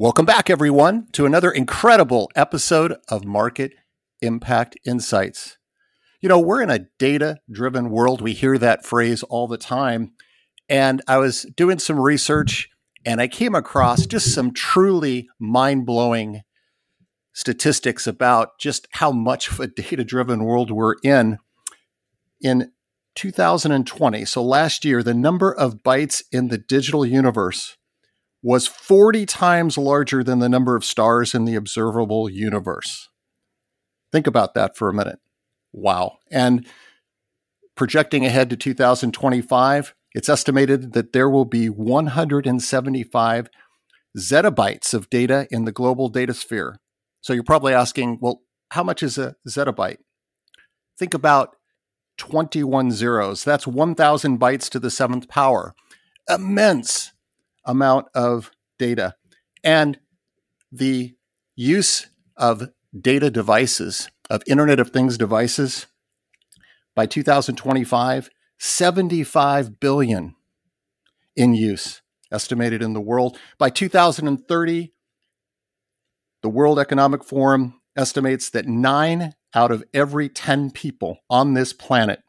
Welcome back, everyone, to another incredible episode of Market Impact Insights. You know, we're in a data driven world. We hear that phrase all the time. And I was doing some research and I came across just some truly mind blowing statistics about just how much of a data driven world we're in. In 2020, so last year, the number of bytes in the digital universe was 40 times larger than the number of stars in the observable universe. Think about that for a minute. Wow. And projecting ahead to 2025, it's estimated that there will be 175 zettabytes of data in the global data sphere. So you're probably asking, well, how much is a zettabyte? Think about 21 zeros. That's 1,000 bytes to the seventh power. Immense amount of data. And the use of data devices, of Internet of Things devices, by 2025, 75 billion in use, estimated in the world. By 2030, the World Economic Forum estimates that nine out of every 10 people on this planet,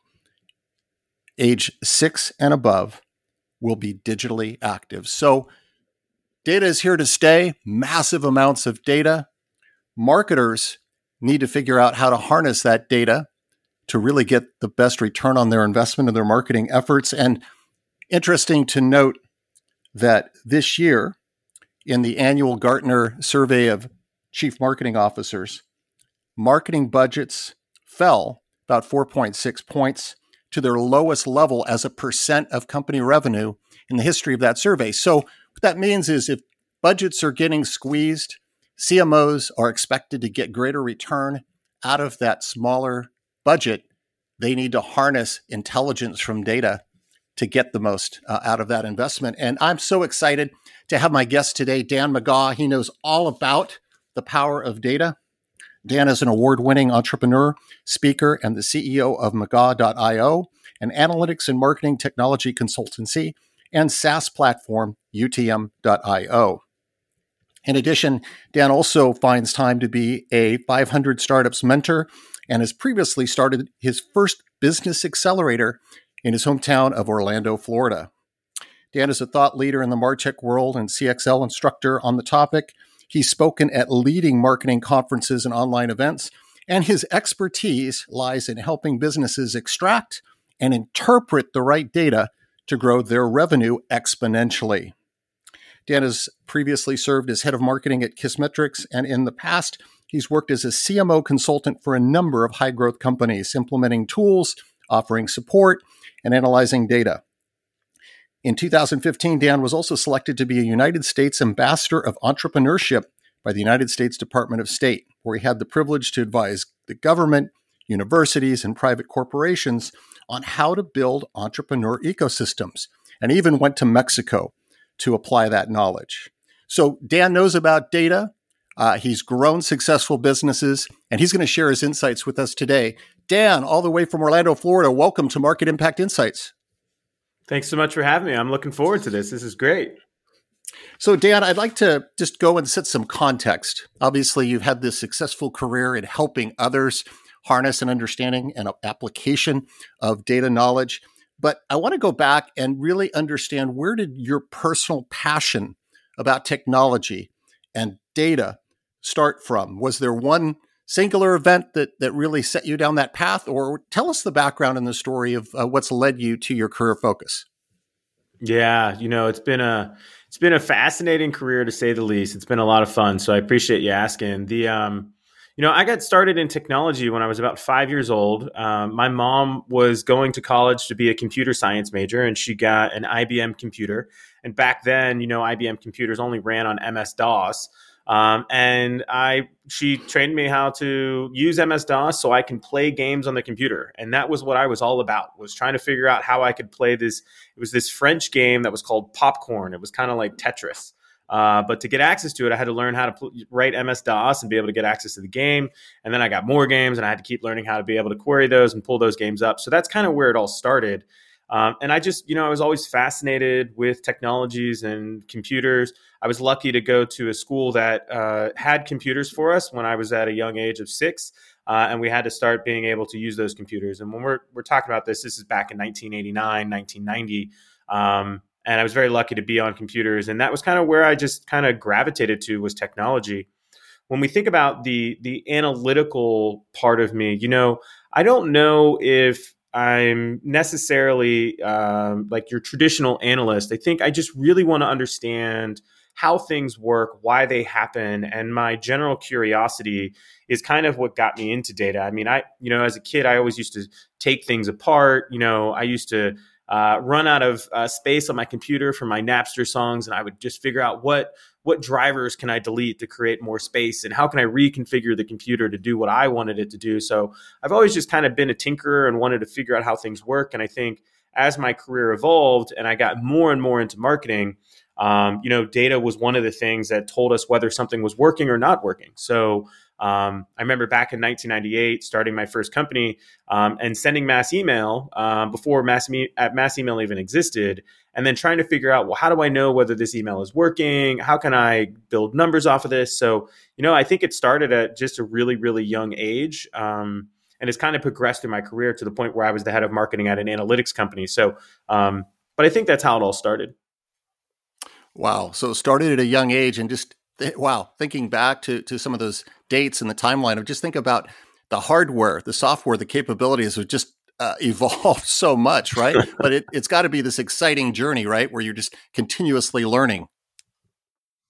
age six and above, will be digitally active. So, data is here to stay, massive amounts of data. Marketers need to figure out how to harness that data to really get the best return on their investment in their marketing efforts. And interesting to note that this year, in the annual Gartner survey of chief marketing officers, marketing budgets fell about 4.6 points to their lowest level as a percent of company revenue in the history of that survey. So, what that means is if budgets are getting squeezed, CMOs are expected to get greater return out of that smaller budget. They need to harness intelligence from data to get the most uh, out of that investment. And I'm so excited to have my guest today, Dan McGaw. He knows all about the power of data. Dan is an award winning entrepreneur, speaker, and the CEO of McGaw.io, an analytics and marketing technology consultancy, and SaaS platform, UTM.io. In addition, Dan also finds time to be a 500 startups mentor and has previously started his first business accelerator in his hometown of Orlando, Florida. Dan is a thought leader in the MarTech world and CXL instructor on the topic. He's spoken at leading marketing conferences and online events, and his expertise lies in helping businesses extract and interpret the right data to grow their revenue exponentially. Dan has previously served as head of marketing at Kissmetrics, and in the past, he's worked as a CMO consultant for a number of high growth companies, implementing tools, offering support, and analyzing data. In 2015, Dan was also selected to be a United States Ambassador of Entrepreneurship by the United States Department of State, where he had the privilege to advise the government, universities, and private corporations on how to build entrepreneur ecosystems, and even went to Mexico to apply that knowledge. So, Dan knows about data. Uh, he's grown successful businesses, and he's going to share his insights with us today. Dan, all the way from Orlando, Florida, welcome to Market Impact Insights. Thanks so much for having me. I'm looking forward to this. This is great. So, Dan, I'd like to just go and set some context. Obviously, you've had this successful career in helping others harness an understanding and application of data knowledge. But I want to go back and really understand where did your personal passion about technology and data start from? Was there one singular event that that really set you down that path, or tell us the background and the story of uh, what's led you to your career focus? Yeah, you know, it's been a it's been a fascinating career to say the least. It's been a lot of fun, so I appreciate you asking. The um, you know, I got started in technology when I was about five years old. Um, my mom was going to college to be a computer science major, and she got an IBM computer. And back then, you know, IBM computers only ran on MS DOS. Um, and I, she trained me how to use MS DOS so I can play games on the computer. And that was what I was all about was trying to figure out how I could play this. It was this French game that was called Popcorn. It was kind of like Tetris. Uh, but to get access to it, I had to learn how to pl- write MS DOS and be able to get access to the game. And then I got more games, and I had to keep learning how to be able to query those and pull those games up. So that's kind of where it all started. Um, and I just, you know, I was always fascinated with technologies and computers. I was lucky to go to a school that uh, had computers for us when I was at a young age of six. Uh, and we had to start being able to use those computers. And when we're, we're talking about this, this is back in 1989, 1990. Um, and I was very lucky to be on computers. And that was kind of where I just kind of gravitated to was technology. When we think about the the analytical part of me, you know, I don't know if I'm necessarily um, like your traditional analyst. I think I just really want to understand how things work, why they happen, and my general curiosity is kind of what got me into data. I mean, I you know, as a kid, I always used to take things apart. You know, I used to uh, run out of uh, space on my computer for my Napster songs, and I would just figure out what what drivers can I delete to create more space, and how can I reconfigure the computer to do what I wanted it to do. So I've always just kind of been a tinkerer and wanted to figure out how things work. And I think as my career evolved and I got more and more into marketing, um, you know, data was one of the things that told us whether something was working or not working. So um, I remember back in 1998 starting my first company um, and sending mass email um, before mass, me- mass email even existed, and then trying to figure out, well, how do I know whether this email is working? How can I build numbers off of this? So, you know, I think it started at just a really, really young age. Um, and it's kind of progressed through my career to the point where I was the head of marketing at an analytics company. So, um, but I think that's how it all started. Wow. So it started at a young age and just wow, thinking back to to some of those dates in the timeline of just think about the hardware, the software, the capabilities have just uh, evolved so much, right? but it, it's got to be this exciting journey, right, where you're just continuously learning.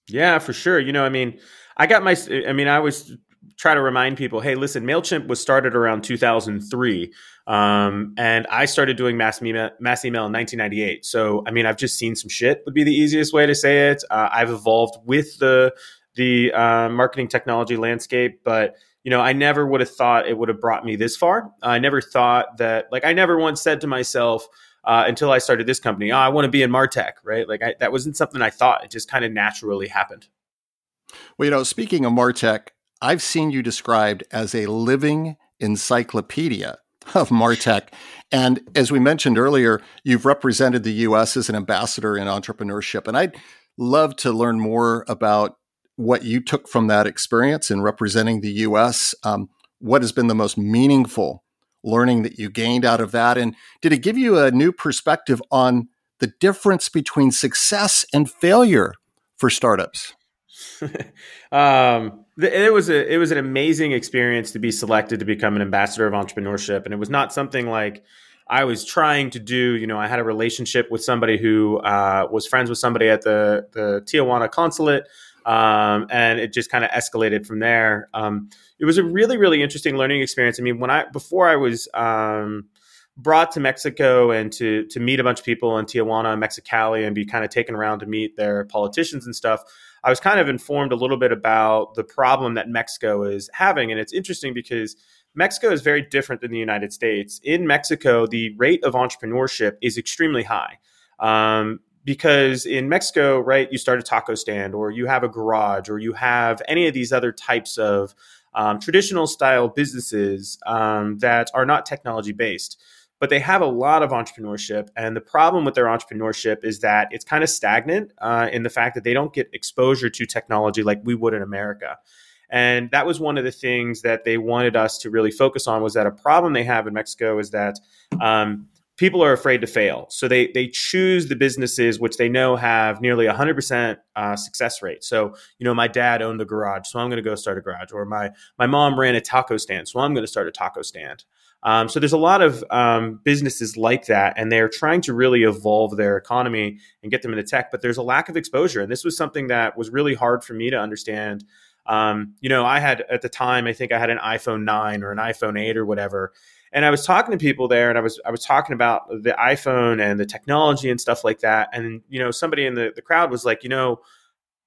Yeah, for sure. You know, I mean, I got my, I mean, I was try to remind people, hey, listen, Mailchimp was started around 2003, um, and I started doing mass email, mass email in 1998. So, I mean, I've just seen some shit. Would be the easiest way to say it. Uh, I've evolved with the the uh, marketing technology landscape, but you know, I never would have thought it would have brought me this far. I never thought that, like, I never once said to myself. Uh, until I started this company, oh, I want to be in Martech, right? Like I, that wasn't something I thought. It just kind of naturally happened. Well, you know, speaking of Martech, I've seen you described as a living encyclopedia of Martech. And as we mentioned earlier, you've represented the US as an ambassador in entrepreneurship. And I'd love to learn more about what you took from that experience in representing the US. Um, what has been the most meaningful learning that you gained out of that? And did it give you a new perspective on the difference between success and failure for startups? um, it was a it was an amazing experience to be selected to become an ambassador of entrepreneurship, and it was not something like I was trying to do. You know, I had a relationship with somebody who uh, was friends with somebody at the the Tijuana consulate, um, and it just kind of escalated from there. Um, it was a really really interesting learning experience. I mean, when I before I was um, brought to Mexico and to to meet a bunch of people in Tijuana, Mexicali, and be kind of taken around to meet their politicians and stuff. I was kind of informed a little bit about the problem that Mexico is having. And it's interesting because Mexico is very different than the United States. In Mexico, the rate of entrepreneurship is extremely high. Um, because in Mexico, right, you start a taco stand or you have a garage or you have any of these other types of um, traditional style businesses um, that are not technology based but they have a lot of entrepreneurship. And the problem with their entrepreneurship is that it's kind of stagnant uh, in the fact that they don't get exposure to technology like we would in America. And that was one of the things that they wanted us to really focus on was that a problem they have in Mexico is that um, people are afraid to fail. So they they choose the businesses which they know have nearly 100% uh, success rate. So, you know, my dad owned a garage, so I'm going to go start a garage. Or my, my mom ran a taco stand, so I'm going to start a taco stand. Um, so there's a lot of um, businesses like that, and they're trying to really evolve their economy and get them into tech. But there's a lack of exposure, and this was something that was really hard for me to understand. Um, you know, I had at the time, I think I had an iPhone nine or an iPhone eight or whatever, and I was talking to people there, and I was I was talking about the iPhone and the technology and stuff like that. And you know, somebody in the the crowd was like, you know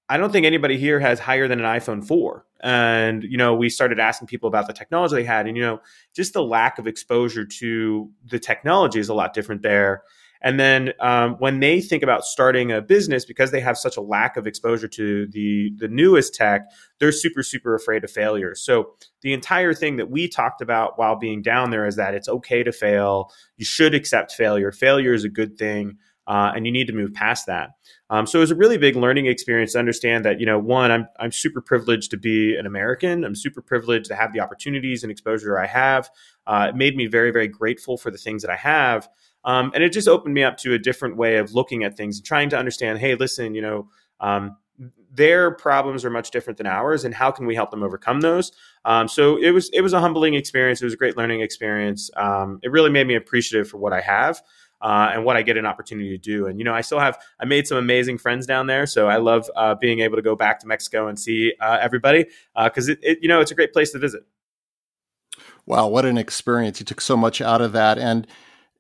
I don't think anybody here has higher than an iPhone 4. And, you know, we started asking people about the technology they had. And, you know, just the lack of exposure to the technology is a lot different there. And then um, when they think about starting a business, because they have such a lack of exposure to the the newest tech, they're super super afraid of failure. So the entire thing that we talked about while being down there is that it's okay to fail. You should accept failure. Failure is a good thing. Uh, and you need to move past that. Um, so it was a really big learning experience to understand that you know one I'm I'm super privileged to be an American. I'm super privileged to have the opportunities and exposure I have. Uh, it made me very very grateful for the things that I have. Um, and it just opened me up to a different way of looking at things and trying to understand hey, listen, you know, um, their problems are much different than ours, and how can we help them overcome those? Um, so it was it was a humbling experience. It was a great learning experience. Um, it really made me appreciative for what I have. Uh, and what I get an opportunity to do. And you know, I still have I made some amazing friends down there, so I love uh, being able to go back to Mexico and see uh, everybody because uh, it, it, you know it's a great place to visit. Wow, what an experience! You took so much out of that, and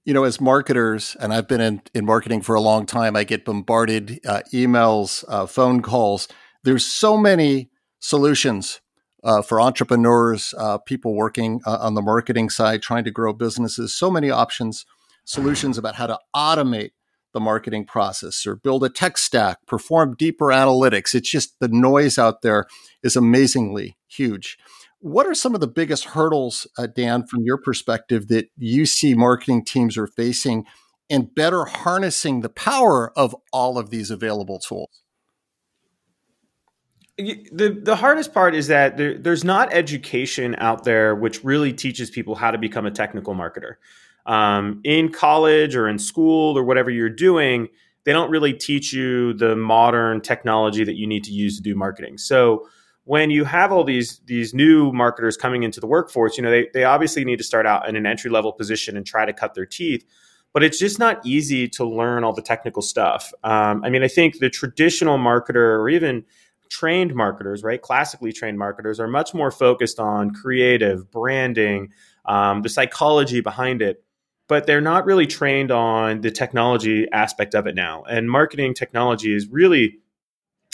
you know, as marketers, and I've been in, in marketing for a long time, I get bombarded uh, emails, uh, phone calls. There's so many solutions uh, for entrepreneurs, uh, people working uh, on the marketing side, trying to grow businesses. So many options, solutions about how to automate the marketing process or build a tech stack, perform deeper analytics. It's just the noise out there is amazingly huge. What are some of the biggest hurdles, uh, Dan, from your perspective, that you see marketing teams are facing in better harnessing the power of all of these available tools? The the hardest part is that there, there's not education out there which really teaches people how to become a technical marketer. Um, in college or in school or whatever you're doing, they don't really teach you the modern technology that you need to use to do marketing. So when you have all these these new marketers coming into the workforce, you know, they, they obviously need to start out in an entry level position and try to cut their teeth. But it's just not easy to learn all the technical stuff. Um, I mean, I think the traditional marketer or even trained marketers, right, classically trained marketers, are much more focused on creative, branding, um, the psychology behind it. But they're not really trained on the technology aspect of it now. And marketing technology is really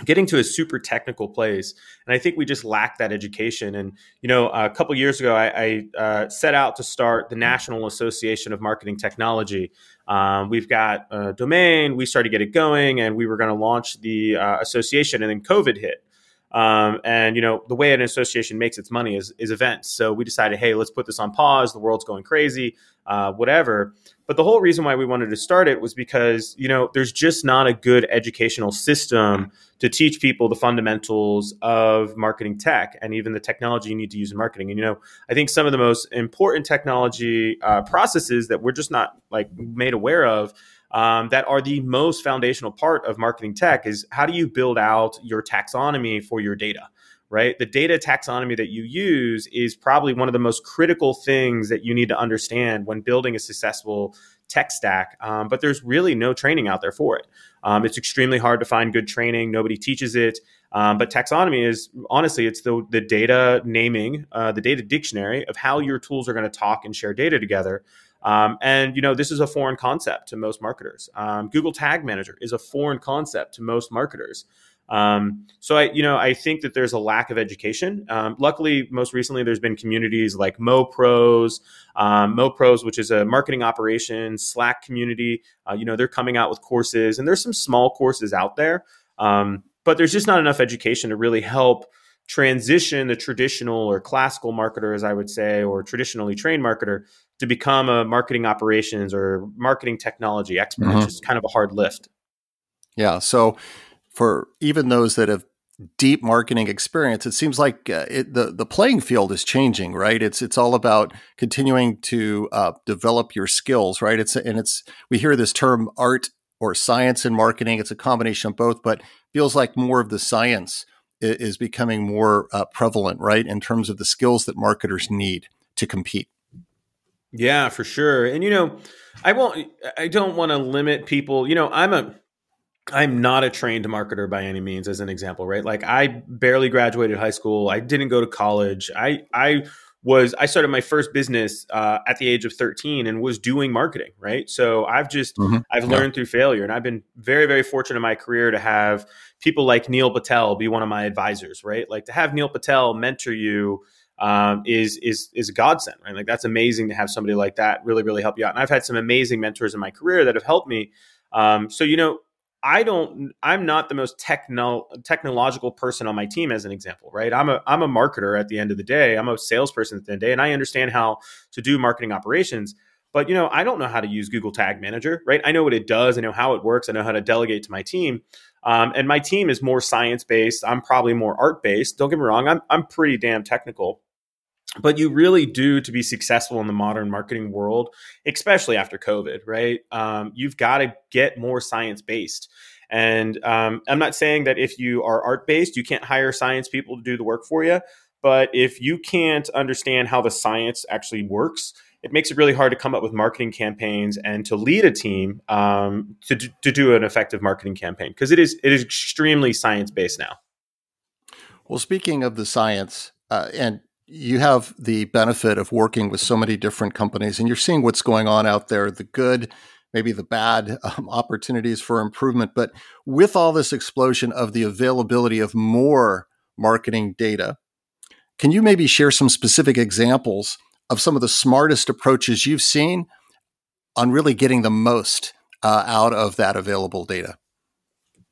getting to a super technical place and i think we just lack that education. And you know a couple years ago i, I uh, set out to start the national association of marketing technology. Um, we've got a domain we started to get it going and we were going to launch the uh, association and then covid hit um, and you know the way an association makes its money is, is events. So we decided hey let's put this on pause. The world's going crazy uh, whatever. But the whole reason why we wanted to start it was because, you know, there's just not a good educational system to teach people the fundamentals of marketing tech and even the technology you need to use in marketing. And, you know, I think some of the most important technology uh, processes that we're just not like made aware of um, that are the most foundational part of marketing tech is how do you build out your taxonomy for your data? right? The data taxonomy that you use is probably one of the most critical things that you need to understand when building a successful tech stack. Um, but there's really no training out there for it. Um, it's extremely hard to find good training. Nobody teaches it. Um, but taxonomy is honestly, it's the, the data naming, uh, the data dictionary of how your tools are going to talk and share data together. Um, and you know this is a foreign concept to most marketers. Um, Google Tag Manager is a foreign concept to most marketers. Um, so I, you know, I think that there's a lack of education. Um, luckily, most recently, there's been communities like MoPros, um, MoPros, which is a marketing operations Slack community. Uh, you know, they're coming out with courses, and there's some small courses out there, um, but there's just not enough education to really help transition the traditional or classical marketer, as I would say, or traditionally trained marketer to become a marketing operations or marketing technology expert, mm-hmm. which is kind of a hard lift. Yeah. So for even those that have deep marketing experience, it seems like uh, it, the the playing field is changing, right? It's it's all about continuing to uh, develop your skills, right? It's and it's we hear this term art or science in marketing. It's a combination of both, but feels like more of the science is, is becoming more uh, prevalent, right? In terms of the skills that marketers need to compete. Yeah, for sure. And you know, I won't. I don't want to limit people. You know, I'm a I'm not a trained marketer by any means, as an example, right? Like I barely graduated high school. I didn't go to college. I I was I started my first business uh, at the age of 13 and was doing marketing, right? So I've just mm-hmm. I've learned yeah. through failure, and I've been very very fortunate in my career to have people like Neil Patel be one of my advisors, right? Like to have Neil Patel mentor you um, is is is a godsend, right? Like that's amazing to have somebody like that really really help you out. And I've had some amazing mentors in my career that have helped me. Um, so you know, I don't. I'm not the most techno technological person on my team, as an example, right? I'm a I'm a marketer at the end of the day. I'm a salesperson at the end of the day, and I understand how to do marketing operations. But you know, I don't know how to use Google Tag Manager, right? I know what it does. I know how it works. I know how to delegate to my team. Um, and my team is more science based. I'm probably more art based. Don't get me wrong. I'm I'm pretty damn technical but you really do to be successful in the modern marketing world especially after covid right um, you've got to get more science based and um, i'm not saying that if you are art based you can't hire science people to do the work for you but if you can't understand how the science actually works it makes it really hard to come up with marketing campaigns and to lead a team um, to, to do an effective marketing campaign because it is it is extremely science based now. Well speaking of the science uh, and you have the benefit of working with so many different companies and you're seeing what's going on out there the good maybe the bad um, opportunities for improvement. But with all this explosion of the availability of more marketing data can you maybe share some specific examples of some of the smartest approaches you've seen on really getting the most uh, out of that available data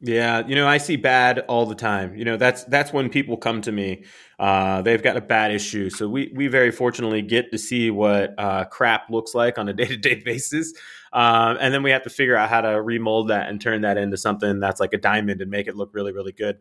yeah, you know, I see bad all the time. You know, that's that's when people come to me. Uh, they've got a bad issue, so we we very fortunately get to see what uh, crap looks like on a day to day basis, uh, and then we have to figure out how to remold that and turn that into something that's like a diamond and make it look really really good.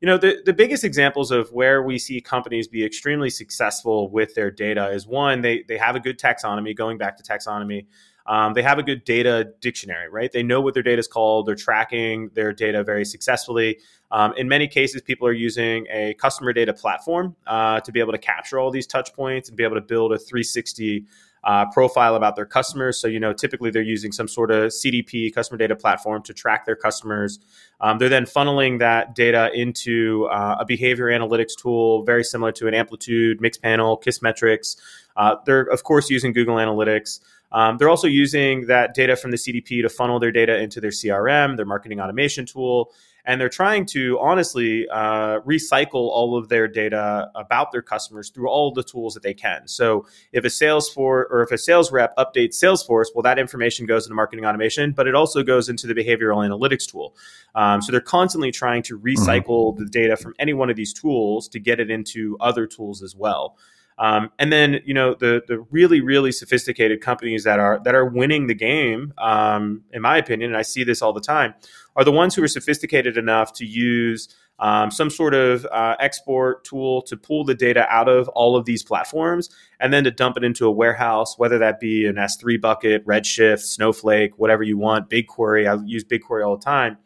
You know, the the biggest examples of where we see companies be extremely successful with their data is one they they have a good taxonomy. Going back to taxonomy. Um, they have a good data dictionary, right? They know what their data is called. They're tracking their data very successfully. Um, in many cases, people are using a customer data platform uh, to be able to capture all these touch points and be able to build a 360 uh, profile about their customers. So, you know, typically they're using some sort of CDP, customer data platform, to track their customers. Um, they're then funneling that data into uh, a behavior analytics tool, very similar to an Amplitude, Mixpanel, Kissmetrics. Uh, they're, of course, using Google Analytics. Um, they're also using that data from the CDP to funnel their data into their CRM, their marketing automation tool, and they're trying to honestly uh, recycle all of their data about their customers through all the tools that they can. So if a Salesforce or if a sales rep updates Salesforce, well, that information goes into marketing automation, but it also goes into the behavioral analytics tool. Um, so they're constantly trying to mm-hmm. recycle mm-hmm. the data from any one of these tools to get it into other tools as well. Um, and then you know the the really really sophisticated companies that are that are winning the game, um, in my opinion, and I see this all the time, are the ones who are sophisticated enough to use um, some sort of uh, export tool to pull the data out of all of these platforms and then to dump it into a warehouse, whether that be an S3 bucket, Redshift, Snowflake, whatever you want, BigQuery. I use BigQuery all the time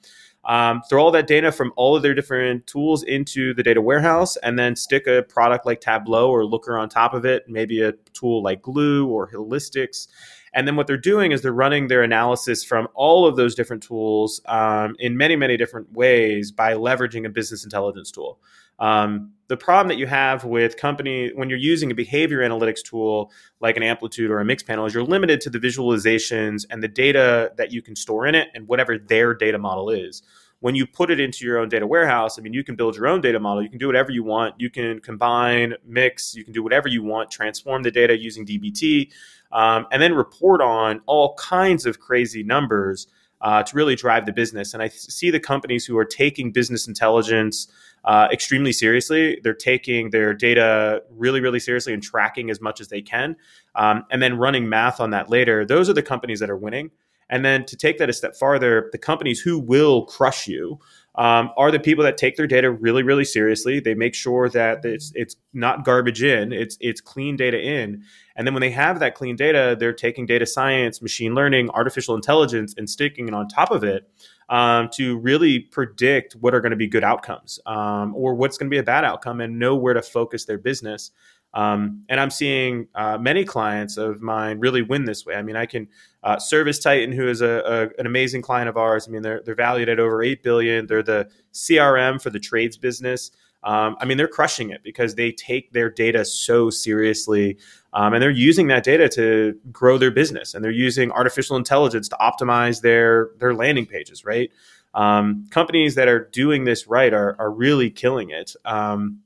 um, throw all that data from all of their different tools into the data warehouse and then stick a product like Tableau or Looker on top of it, maybe a tool like Glue or Holistics. And then what they're doing is they're running their analysis from all of those different tools um, in many, many different ways by leveraging a business intelligence tool. Um, the problem that you have with company when you're using a behavior analytics tool like an amplitude or a Mixpanel is you're limited to the visualizations and the data that you can store in it and whatever their data model is. When you put it into your own data warehouse i mean you can build your own data model. You can do whatever you want. You can combine mix you can do whatever you want transform the data using dbt um, and then report on all kinds of crazy numbers uh, to really drive the business. And i see the companies who are taking business intelligence uh, extremely seriously. They're taking their data really, really seriously and tracking as much as they can, um, and then running math on that later. Those are the companies that are winning. And then to take that a step farther, the companies who will crush you um, are the people that take their data really, really seriously. They make sure that it's it's not garbage in, it's it's clean data in. And then when they have that clean data, they're taking data science, machine learning, artificial intelligence, and sticking it on top of it um, to really predict what are going to be good outcomes um, or what's going to be a bad outcome and know where to focus their business. Um, and I'm seeing uh, many clients of mine really win this way. I mean, I can uh, ServiceTitan, who is a, a, an amazing client of ours. I mean, they're they're valued at over eight billion. They're the CRM for the trades business. Um, I mean, they're crushing it because they take their data so seriously. Um, and they're using that data to grow their business and they're using artificial intelligence to optimize their their landing pages right Um, companies that are doing this right are, are really killing it. Um,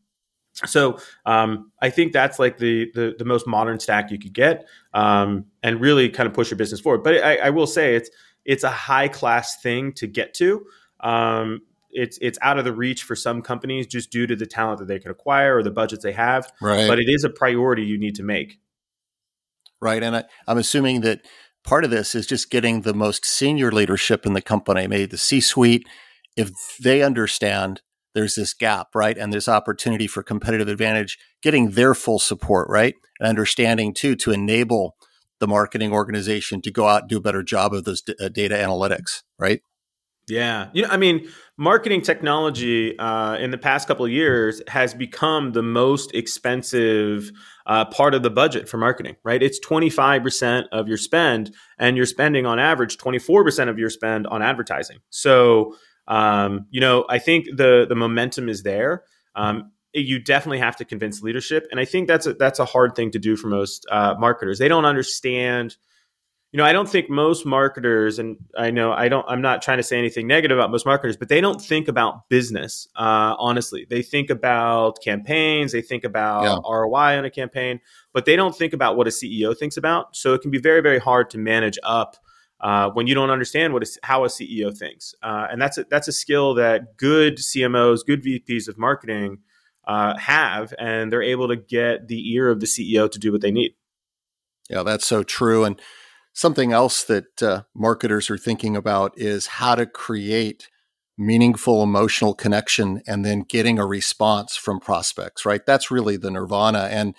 so um, I think that's like the, the, the most modern stack you could get, um, and really kind of push your business forward. But I, I, will say it's it's a high class thing to get to. Um, it's it's out of the reach for some companies just due to the talent that they can acquire or the budgets they have. Right. But it is a priority you need to make. Right, and I, I'm assuming that part of this is just getting the most senior leadership in the company, maybe the C suite, if they understand there's this gap, right? And this opportunity for competitive advantage, getting their full support, right? And understanding too to enable the marketing organization to go out and do a better job of those d- uh, data analytics, right? Yeah, you know, I mean, marketing technology uh, in the past couple of years has become the most expensive uh, part of the budget for marketing. Right, it's twenty five percent of your spend, and you're spending on average twenty four percent of your spend on advertising. So um, you know, I think the the momentum is there. Um, you definitely have to convince leadership, and I think that's a, that's a hard thing to do for most uh, marketers. They don't understand. You know, I don't think most marketers, and I know I don't. I'm not trying to say anything negative about most marketers, but they don't think about business. Uh, honestly, they think about campaigns, they think about yeah. ROI on a campaign, but they don't think about what a CEO thinks about. So it can be very, very hard to manage up uh, when you don't understand what is how a CEO thinks, uh, and that's a, that's a skill that good CMOs, good VPs of marketing uh, have, and they're able to get the ear of the CEO to do what they need. Yeah, that's so true. And something else that uh, marketers are thinking about is how to create meaningful emotional connection and then getting a response from prospects. Right, that's really the nirvana and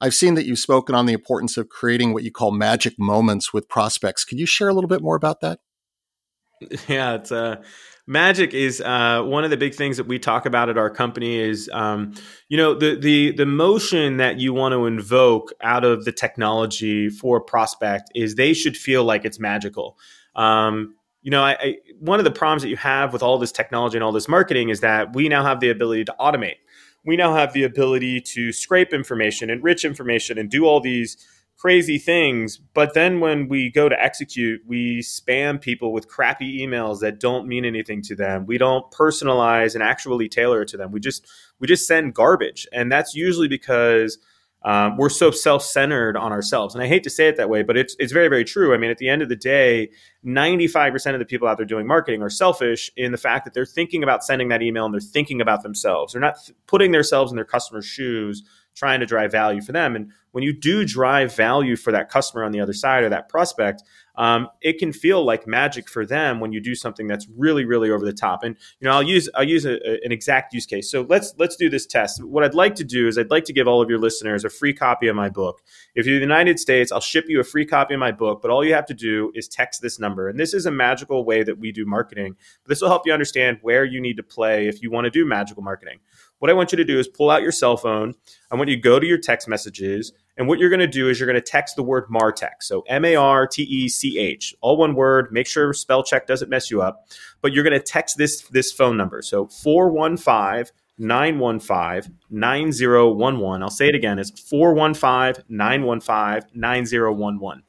I've seen that you've spoken on the importance of creating what you call magic moments with prospects. Could you share a little bit more about that? Yeah, it's uh, magic is uh, one of the big things that we talk about at our company. Is um, you know the the the motion that you want to invoke out of the technology for prospect is they should feel like it's magical. Um, you know, I, I, one of the problems that you have with all this technology and all this marketing is that we now have the ability to automate we now have the ability to scrape information, enrich information, and do all these crazy things. But then when we go to execute, we spam people with crappy emails that don't mean anything to them. We don't personalize and actually tailor it to them. We just we just send garbage, and that's usually because um, we're so self-centered on ourselves and i hate to say it that way but it's, it's very very true i mean at the end of the day 95% of the people out there doing marketing are selfish in the fact that they're thinking about sending that email and they're thinking about themselves they're not th- putting themselves in their customers shoes trying to drive value for them and when you do drive value for that customer on the other side or that prospect um, it can feel like magic for them when you do something that's really really over the top. And you know i'll use i'll use a, a, an exact use case. So let's let's do this test. What i'd like to do is i'd like to give all of your listeners a free copy of my book. If you're in the united states i'll ship you a free copy of my book but all you have to do is text this number. And this is a magical way that we do marketing this will help you understand where you need to play if you want to do magical marketing. What I want you to do is pull out your cell phone. I want you to go to your text messages. And what you're going to do is you're going to text the word Martech. So M A R T E C H, all one word. Make sure spell check doesn't mess you up. But you're going to text this, this phone number. So 415 915 9011. I'll say it again. It's 415 915 9011.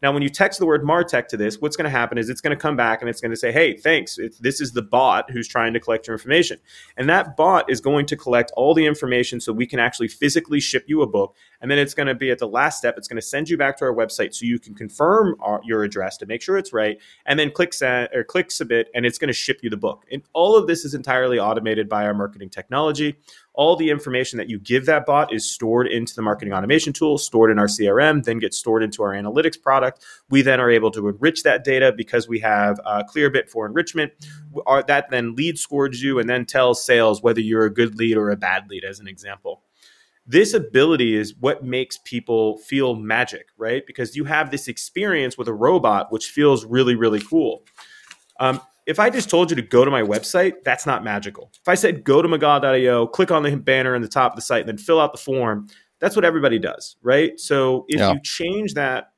Now, when you text the word Martech to this, what's going to happen is it's going to come back and it's going to say, hey, thanks. This is the bot who's trying to collect your information. And that bot is going to collect all the information so we can actually physically ship you a book. And then it's going to be at the last step, it's going to send you back to our website so you can confirm our, your address to make sure it's right. And then click send or click submit, and it's going to ship you the book. And all of this is entirely automated by our marketing technology all the information that you give that bot is stored into the marketing automation tool, stored in our CRM, then gets stored into our analytics product. We then are able to enrich that data because we have uh, Clearbit for enrichment. Our, that then lead scores you and then tells sales whether you're a good lead or a bad lead, as an example this ability is what makes people feel magic, right? Because you have this experience with a robot, which feels really, really cool. Um, if I just told you to go to my website, that's not magical. If I said go to McGaw.io, click on the banner in the top of the site, and then fill out the form, that's what everybody does, right? So if yeah. you change that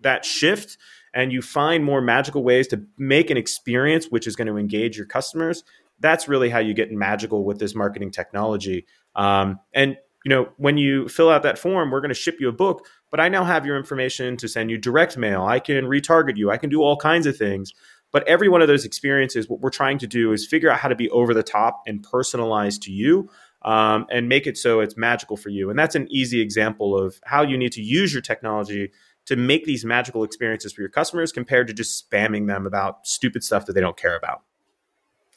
that shift and you find more magical ways to make an experience which is going to engage your customers, that's really how you get magical with this marketing technology. Um, and you know, when you fill out that form, we're going to ship you a book, but I now have your information to send you direct mail. I can retarget you. I can do all kinds of things. But every one of those experiences, what we're trying to do is figure out how to be over the top and personalized to you. Um, and make it so it's magical for you. And that's an easy example of how you need to use your technology to make these magical experiences for your customers compared to just spamming them about stupid stuff that they don't care about.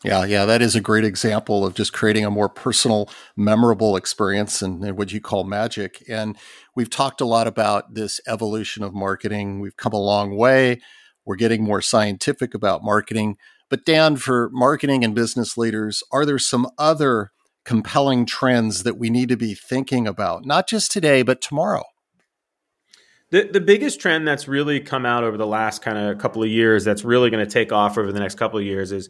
Yeah, yeah, that is a great example of just creating a more personal, memorable experience and, and, what you call magic. And we've talked a lot about this evolution of marketing. We've come a long way. We're getting more scientific about marketing. But, Dan, for marketing and business leaders, are there some other compelling trends that we need to be thinking about, not just today, but tomorrow? The, the biggest trend that's really come out over the last kind of couple of years that's really going to take off over the next couple of years is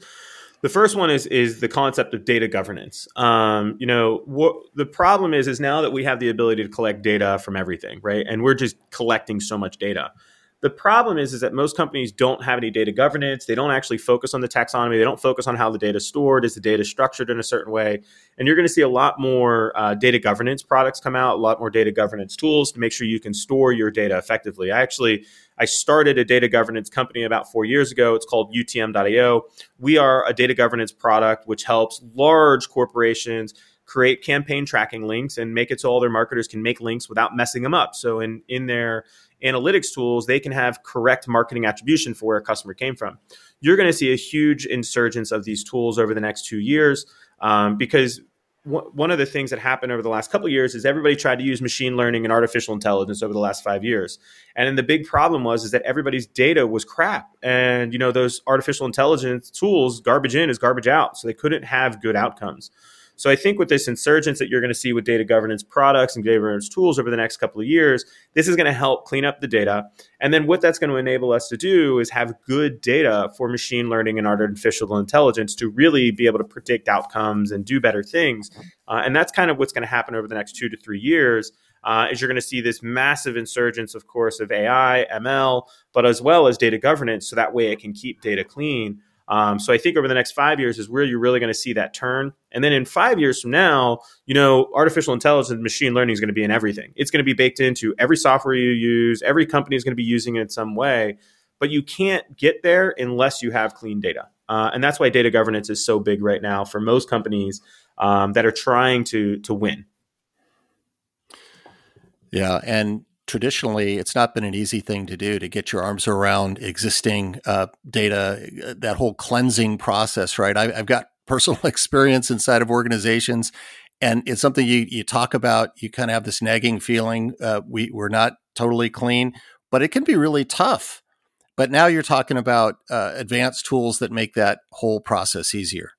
the first one is is the concept of data governance. Um, you know, what the problem is is now that we have the ability to collect data from everything, right? And we're just collecting so much data. The problem is, is that most companies don't have any data governance. They don't actually focus on the taxonomy. They don't focus on how the data is stored. Is the data structured in a certain way? And you're going to see a lot more uh, data governance products come out, a lot more data governance tools to make sure you can store your data effectively. I actually I started a data governance company about four years ago. It's called UTM.io. We are a data governance product which helps large corporations create campaign tracking links and make it so all their marketers can make links without messing them up. So in in their analytics tools, they can have correct marketing attribution for where a customer came from. You're going to see a huge insurgence of these tools over the next two years um, because one of the things that happened over the last couple years is everybody tried to use machine learning and artificial intelligence over the last five years, and then the big problem was is that everybody's data was crap, and you know those artificial intelligence tools, garbage in is garbage out, so they couldn't have good outcomes. So I think with this insurgence that you're going to see with data governance products and data governance tools over the next couple of years, this is going to help clean up the data. And then what that's going to enable us to do is have good data for machine learning and artificial intelligence to really be able to predict outcomes and do better things. Uh, and that's kind of what's going to happen over the next two to three years. Uh, is you're going to see this massive insurgence, of course, of AI, ML, but as well as data governance, so that way it can keep data clean. Um, so I think over the next five years is where you're really going to see that turn. And then in five years from now, you know, artificial intelligence and machine learning is going to be in everything. It's going to be baked into every software you use. Every company is going to be using it in some way. But you can't get there unless you have clean data. Uh, and that's why data governance is so big right now for most companies um, that are trying to to win. Yeah, and traditionally it's not been an easy thing to do to get your arms around existing uh, data uh, that whole cleansing process right? I, have got personal experience inside of organizations and it's something you, you talk about you kind of have this nagging feeling uh, we, we're not totally clean but it can be really tough. But now you're talking about uh, advanced tools that make that whole process easier.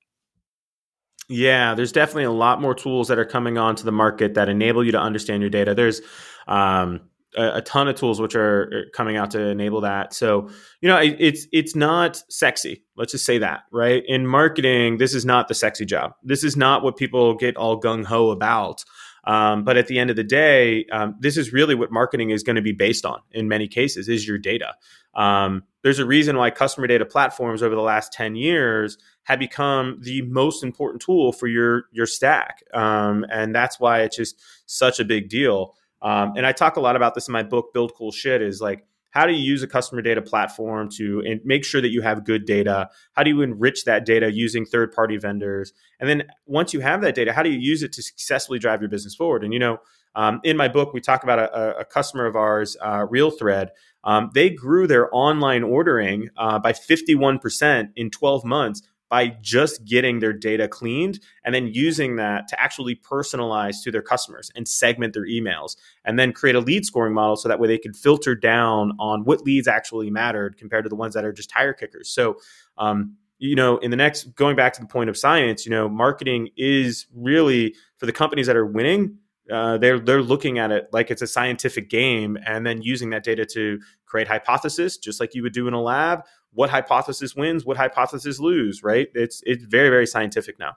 Yeah, there's definitely a lot more tools that are coming onto the market that enable you to understand your data. There's um, a, a, ton of tools which are coming out to enable that. So, you know, it, it's it's not sexy. Let's just say that, right? In marketing, this is not the sexy job. This is not what people get all gung ho about. Um, but at the end of the day, um, this is really what marketing is going to be based on in many cases is your data. Um, there's a reason why customer data platforms over the last 10 years have become the most important tool for your your stack. Um, and that's why it's just such a big deal. Um, and I talk a lot about this in my book, Build Cool Shit, is like, how do you use a customer data platform to make sure that you have good data? How do you enrich that data using third party vendors? And then once you have that data, how do you use it to successfully drive your business forward? And, you know, um, in my book, we talk about a, a customer of ours, uh, RealThread. Um, they grew their online ordering uh, by 51% in 12 months by just getting their data cleaned and then using that to actually personalize to their customers and segment their emails and then create a lead scoring model so that way they could filter down on what leads actually mattered compared to the ones that are just tire kickers. So, um, you know, in the next, going back to the point of science, you know, marketing is really for the companies that are winning. Uh, they're they're looking at it like it's a scientific game, and then using that data to create hypothesis, just like you would do in a lab, what hypothesis wins, what hypothesis lose, right? It's it's very very scientific now.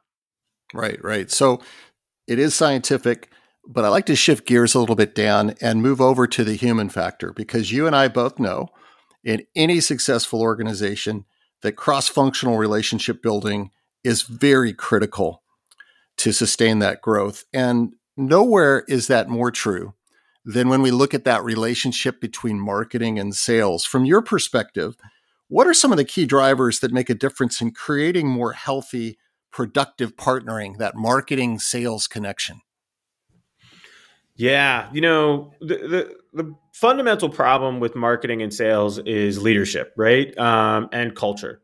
Right, right. So it is scientific, but I like to shift gears a little bit Dan and move over to the human factor because you and I both know in any successful organization that cross-functional relationship building is very critical to sustain that growth. And nowhere is that more true than when we look at that relationship between marketing and sales. From your perspective, What are some of the key drivers that make a difference in creating more healthy, productive partnering, that marketing sales connection? Yeah, you know, the, the, the fundamental problem with marketing and sales is leadership, right? Um, and culture.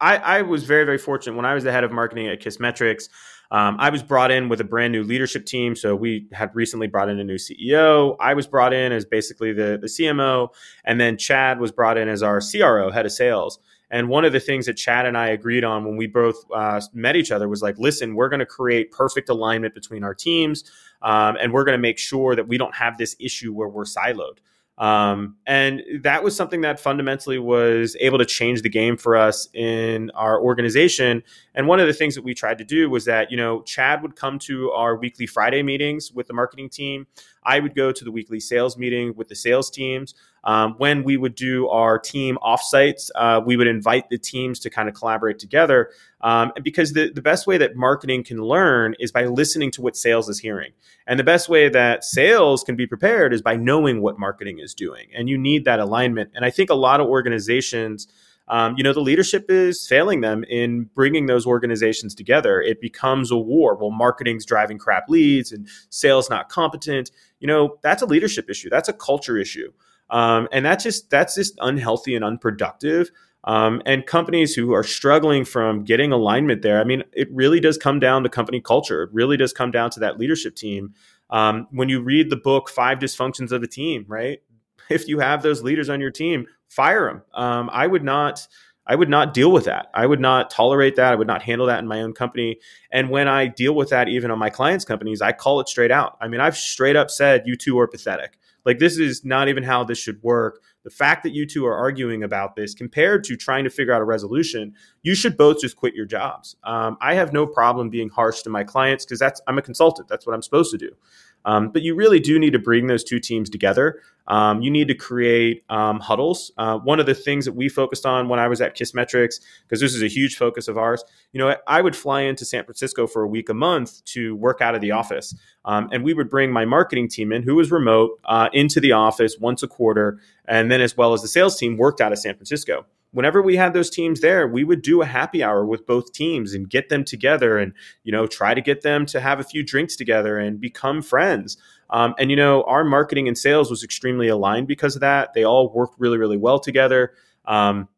I, I was very, very fortunate when I was the head of marketing at Kissmetrics. Um, I was brought in with a brand new leadership team. So we had recently brought in a new CEO. I was brought in as basically the, the CMO. And then Chad was brought in as our CRO, head of sales. And one of the things that Chad and I agreed on when we both uh, met each other was like, listen, we're going to create perfect alignment between our teams. Um, and we're going to make sure that we don't have this issue where we're siloed. Um, and that was something that fundamentally was able to change the game for us in our organization. And one of the things that we tried to do was that, you know, Chad would come to our weekly Friday meetings with the marketing team. I would go to the weekly sales meeting with the sales teams. Um, when we would do our team offsites, uh, we would invite the teams to kind of collaborate together. Um, because the, the best way that marketing can learn is by listening to what sales is hearing. And the best way that sales can be prepared is by knowing what marketing is doing. And you need that alignment. And I think a lot of organizations, um, you know, the leadership is failing them in bringing those organizations together. It becomes a war. Well, marketing's driving crap leads and sales not competent. You know, that's a leadership issue. That's a culture issue. Um, and that's just that's just unhealthy and unproductive. Um, and companies who are struggling from getting alignment there, I mean, it really does come down to company culture. It really does come down to that leadership team. Um, when you read the book Five Dysfunctions of a Team, right? If you have those leaders on your team, fire them. Um, I would not. I would not deal with that. I would not tolerate that. I would not handle that in my own company. And when I deal with that, even on my clients' companies, I call it straight out. I mean, I've straight up said, "You two are pathetic." Like this is not even how this should work. The fact that you two are arguing about this compared to trying to figure out a resolution, you should both just quit your jobs. Um, I have no problem being harsh to my clients because that's I'm a consultant. That's what I'm supposed to do. Um, but you really do need to bring those two teams together. Um, you need to create um, huddles. Uh, one of the things that we focused on when I was at Kissmetrics, because this is a huge focus of ours, you know, I would fly into San Francisco for a week a month to work out of the office. Um, and we would bring my marketing team in, who was remote, uh, into the office once a quarter. And then, as well as the sales team, worked out of San Francisco whenever we had those teams there, we would do a happy hour with both teams and get them together and, you know, try to get them to have a few drinks together and become friends. Um, and, you know, our marketing and sales was extremely aligned because of that. They all worked really, really well together. Um,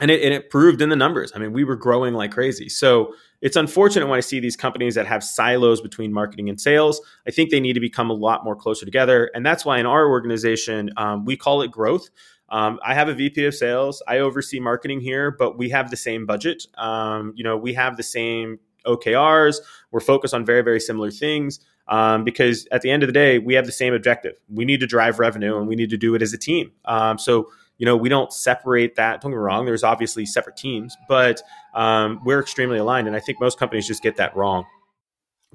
and it, and it proved in the numbers. I mean, we were growing like crazy. So it's unfortunate when I see these companies that have silos between marketing and sales. I think they need to become a lot more closer together. And that's why in our organization, um, we call it growth. Um, I have a VP of sales. I oversee marketing here, but we have the same budget. Um, you know, we have the same OKRs. We're focused on very, very similar things um, because at the end of the day, we have the same objective. We need to drive revenue and we need to do it as a team. Um, so, you know, we don't separate that. Don't get me wrong. There's obviously separate teams, but um, we're extremely aligned. And I think most companies just get that wrong.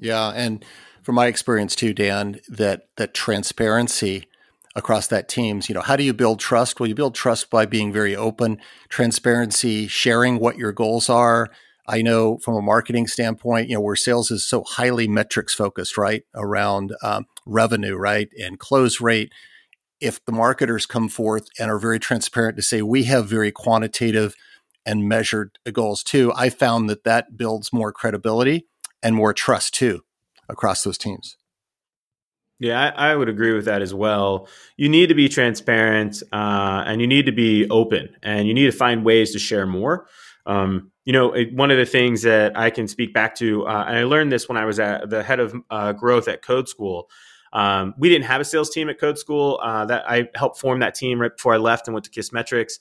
Yeah. And from my experience too, Dan, that, that transparency across that teams. You know how do you build trust? Well you build trust by being very open transparency sharing what your goals are. I know from a marketing standpoint you know where sales is so highly metrics focused right around um, revenue right and close rate. If the marketers come forth and are very transparent to say we have very quantitative and measured goals too i found that that builds more credibility and more trust too across those teams yeah, I, I, would agree with that as well. You need to be transparent uh, and you need to be open and you need to find ways to share more. Um, you know, it, one of the things that I can speak back to, uh, and I learned this when I was at the head of uh, growth at Code School. Um, we didn't have a sales team at Code School. Uh, that I helped form that team right before I left and went to Kiss Kissmetrics.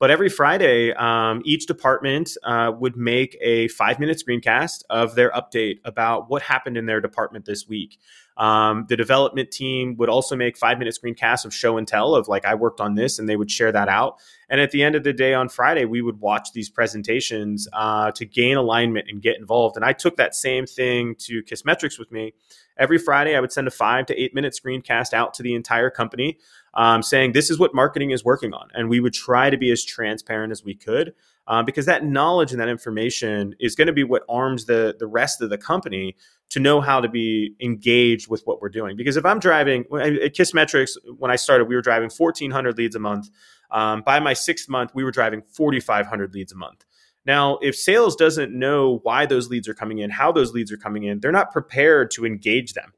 But every Friday, um, each department uh, would make a five minute screencast of their update about what happened in their department this week. Um, the development team would also make five minute screencasts of show and tell of like, I worked on this, and they would share that out. And at the end of the day on Friday, we would watch these presentations uh, to gain alignment and get involved. And I took that same thing to Kissmetrics with me. Every Friday, I would send a five to eight minute screencast out to the entire company um, saying this is what marketing is working on. And we would try to be as transparent as we could. Uh, because that knowledge and that information is going to be what arms the the rest of the company to know how to be engaged with what we're doing. Because if I'm driving at Kissmetrics, when I started, we were driving 1,400 leads a month. Um, by my sixth month, we were driving 4,500 leads a month. Now, if sales doesn't know why those leads are coming in, how those leads are coming in, they're not prepared to engage them.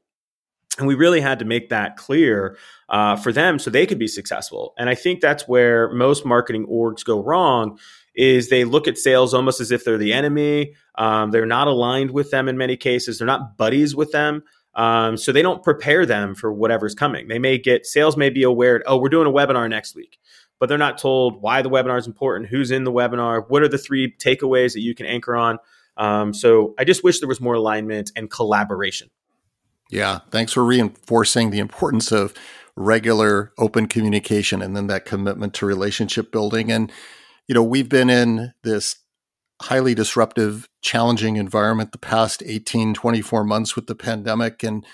And we really had to make that clear uh, for them so they could be successful. And I think that's where most marketing orgs go wrong is they look at sales almost as if they're the enemy. Um, they're not aligned with them in many cases. They're not buddies with them. Um, so they don't prepare them for whatever's coming. They may get sales may be aware, oh, we're doing a webinar next week, but they're not told why the webinar is important, who's in the webinar, what are the three takeaways that you can anchor on. Um, so I just wish there was more alignment and collaboration. Yeah, thanks for reinforcing the importance of regular open communication and then that commitment to relationship building. And, you know, we've been in this highly disruptive, challenging environment the past 18, 24 months with the pandemic and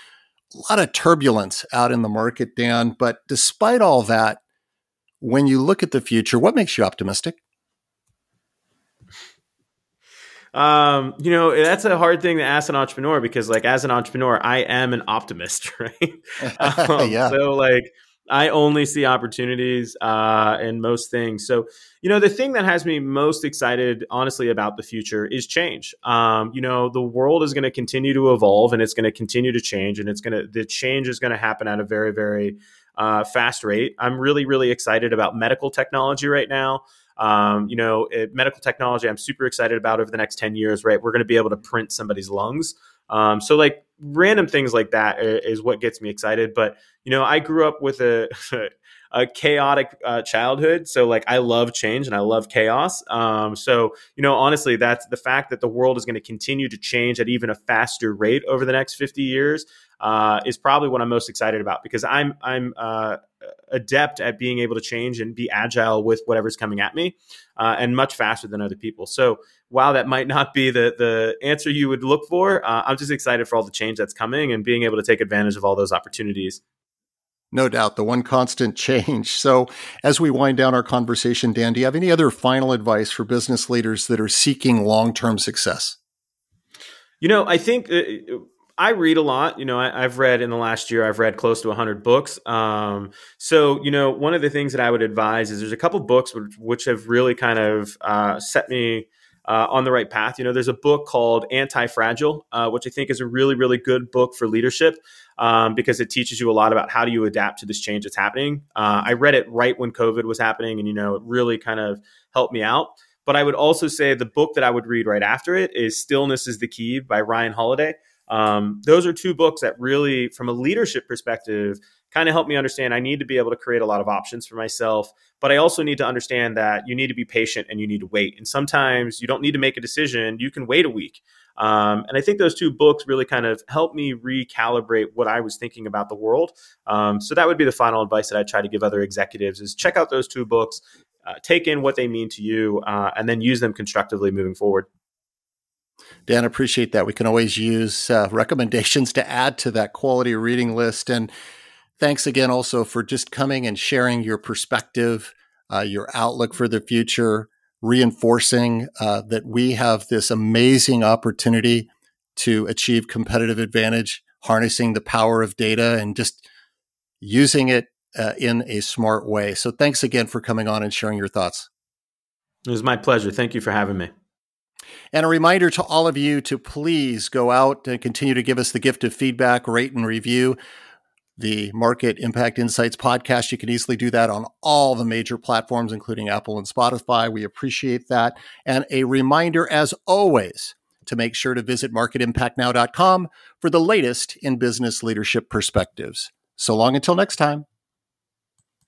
a lot of turbulence out in the market, Dan. But despite all that, when you look at the future, what makes you optimistic? Um, you know, that's a hard thing to ask an entrepreneur because, like, as an entrepreneur, I am an optimist, right? um, yeah. So, like, I only see opportunities uh, in most things. So, you know, the thing that has me most excited, honestly, about the future is change. Um, you know, the world is going to continue to evolve and it's going to continue to change, and it's going to the change is going to happen at a very, very uh, fast rate. I'm really, really excited about medical technology right now. Um, you know, it, medical technology, I'm super excited about over the next 10 years, right? We're going to be able to print somebody's lungs. Um, so, like, random things like that is what gets me excited. But, you know, I grew up with a, a chaotic uh, childhood. So like I love change and I love chaos. Um, so you know, honestly, that's the fact that the world is going to continue to change at even a faster rate over the next 50 years uh, is probably what I'm most excited about because I'm I'm uh, adept at being able to change and be agile with whatever's coming at me, uh, and much faster than other people. So while that might not be the the answer you would look for, uh, I'm just excited for all the change that's coming and being able to take advantage of all those opportunities. No doubt, the one constant change. So, as we wind down our conversation, Dan, do you have any other final advice for business leaders that are seeking long term success? You know, I think uh, I read a lot. You know, I, have read in the last year, I've read close to 100 books. Um, so, you know, one of the things that I would advise is there's a couple books which, which have really kind of uh, set me uh, on the right path. You know, there's a book called Anti Fragile, uh, which I think is a really, really good book for leadership um, because it teaches you a lot about how do you adapt to this change that's happening. Uh, I read it right when COVID was happening, and you know, it really kind of helped me out. But I would also say the book that I would read right after it is Stillness is the Key by Ryan Holiday. Um, those are two books that really, from a leadership perspective, kind of help me understand I need to be able to create a lot of options for myself, but I also need to understand that you need to be patient and you need to wait. And sometimes you don't need to make a decision, you can wait a week. Um, and I think those two books really kind of helped me recalibrate what I was thinking about the world. Um, so that would be the final advice that I try to give other executives is check out those two books, uh, take in what they mean to you, uh, and then use them constructively moving forward. Dan, appreciate that. We can always use uh, recommendations to add to that quality reading list. And thanks again also for just coming and sharing your perspective, uh, your outlook for the future, reinforcing uh, that we have this amazing opportunity to achieve competitive advantage, harnessing the power of data and just using it uh, in a smart way. So thanks again for coming on and sharing your thoughts. It was my pleasure. Thank you for having me. And a reminder to all of you to please go out and continue to give us the gift of feedback, rate, and review the Market Impact Insights podcast. You can easily do that on all the major platforms, including Apple and Spotify. We appreciate that. And a reminder, as always, to make sure to visit marketimpactnow.com for the latest in business leadership perspectives. So long until next time.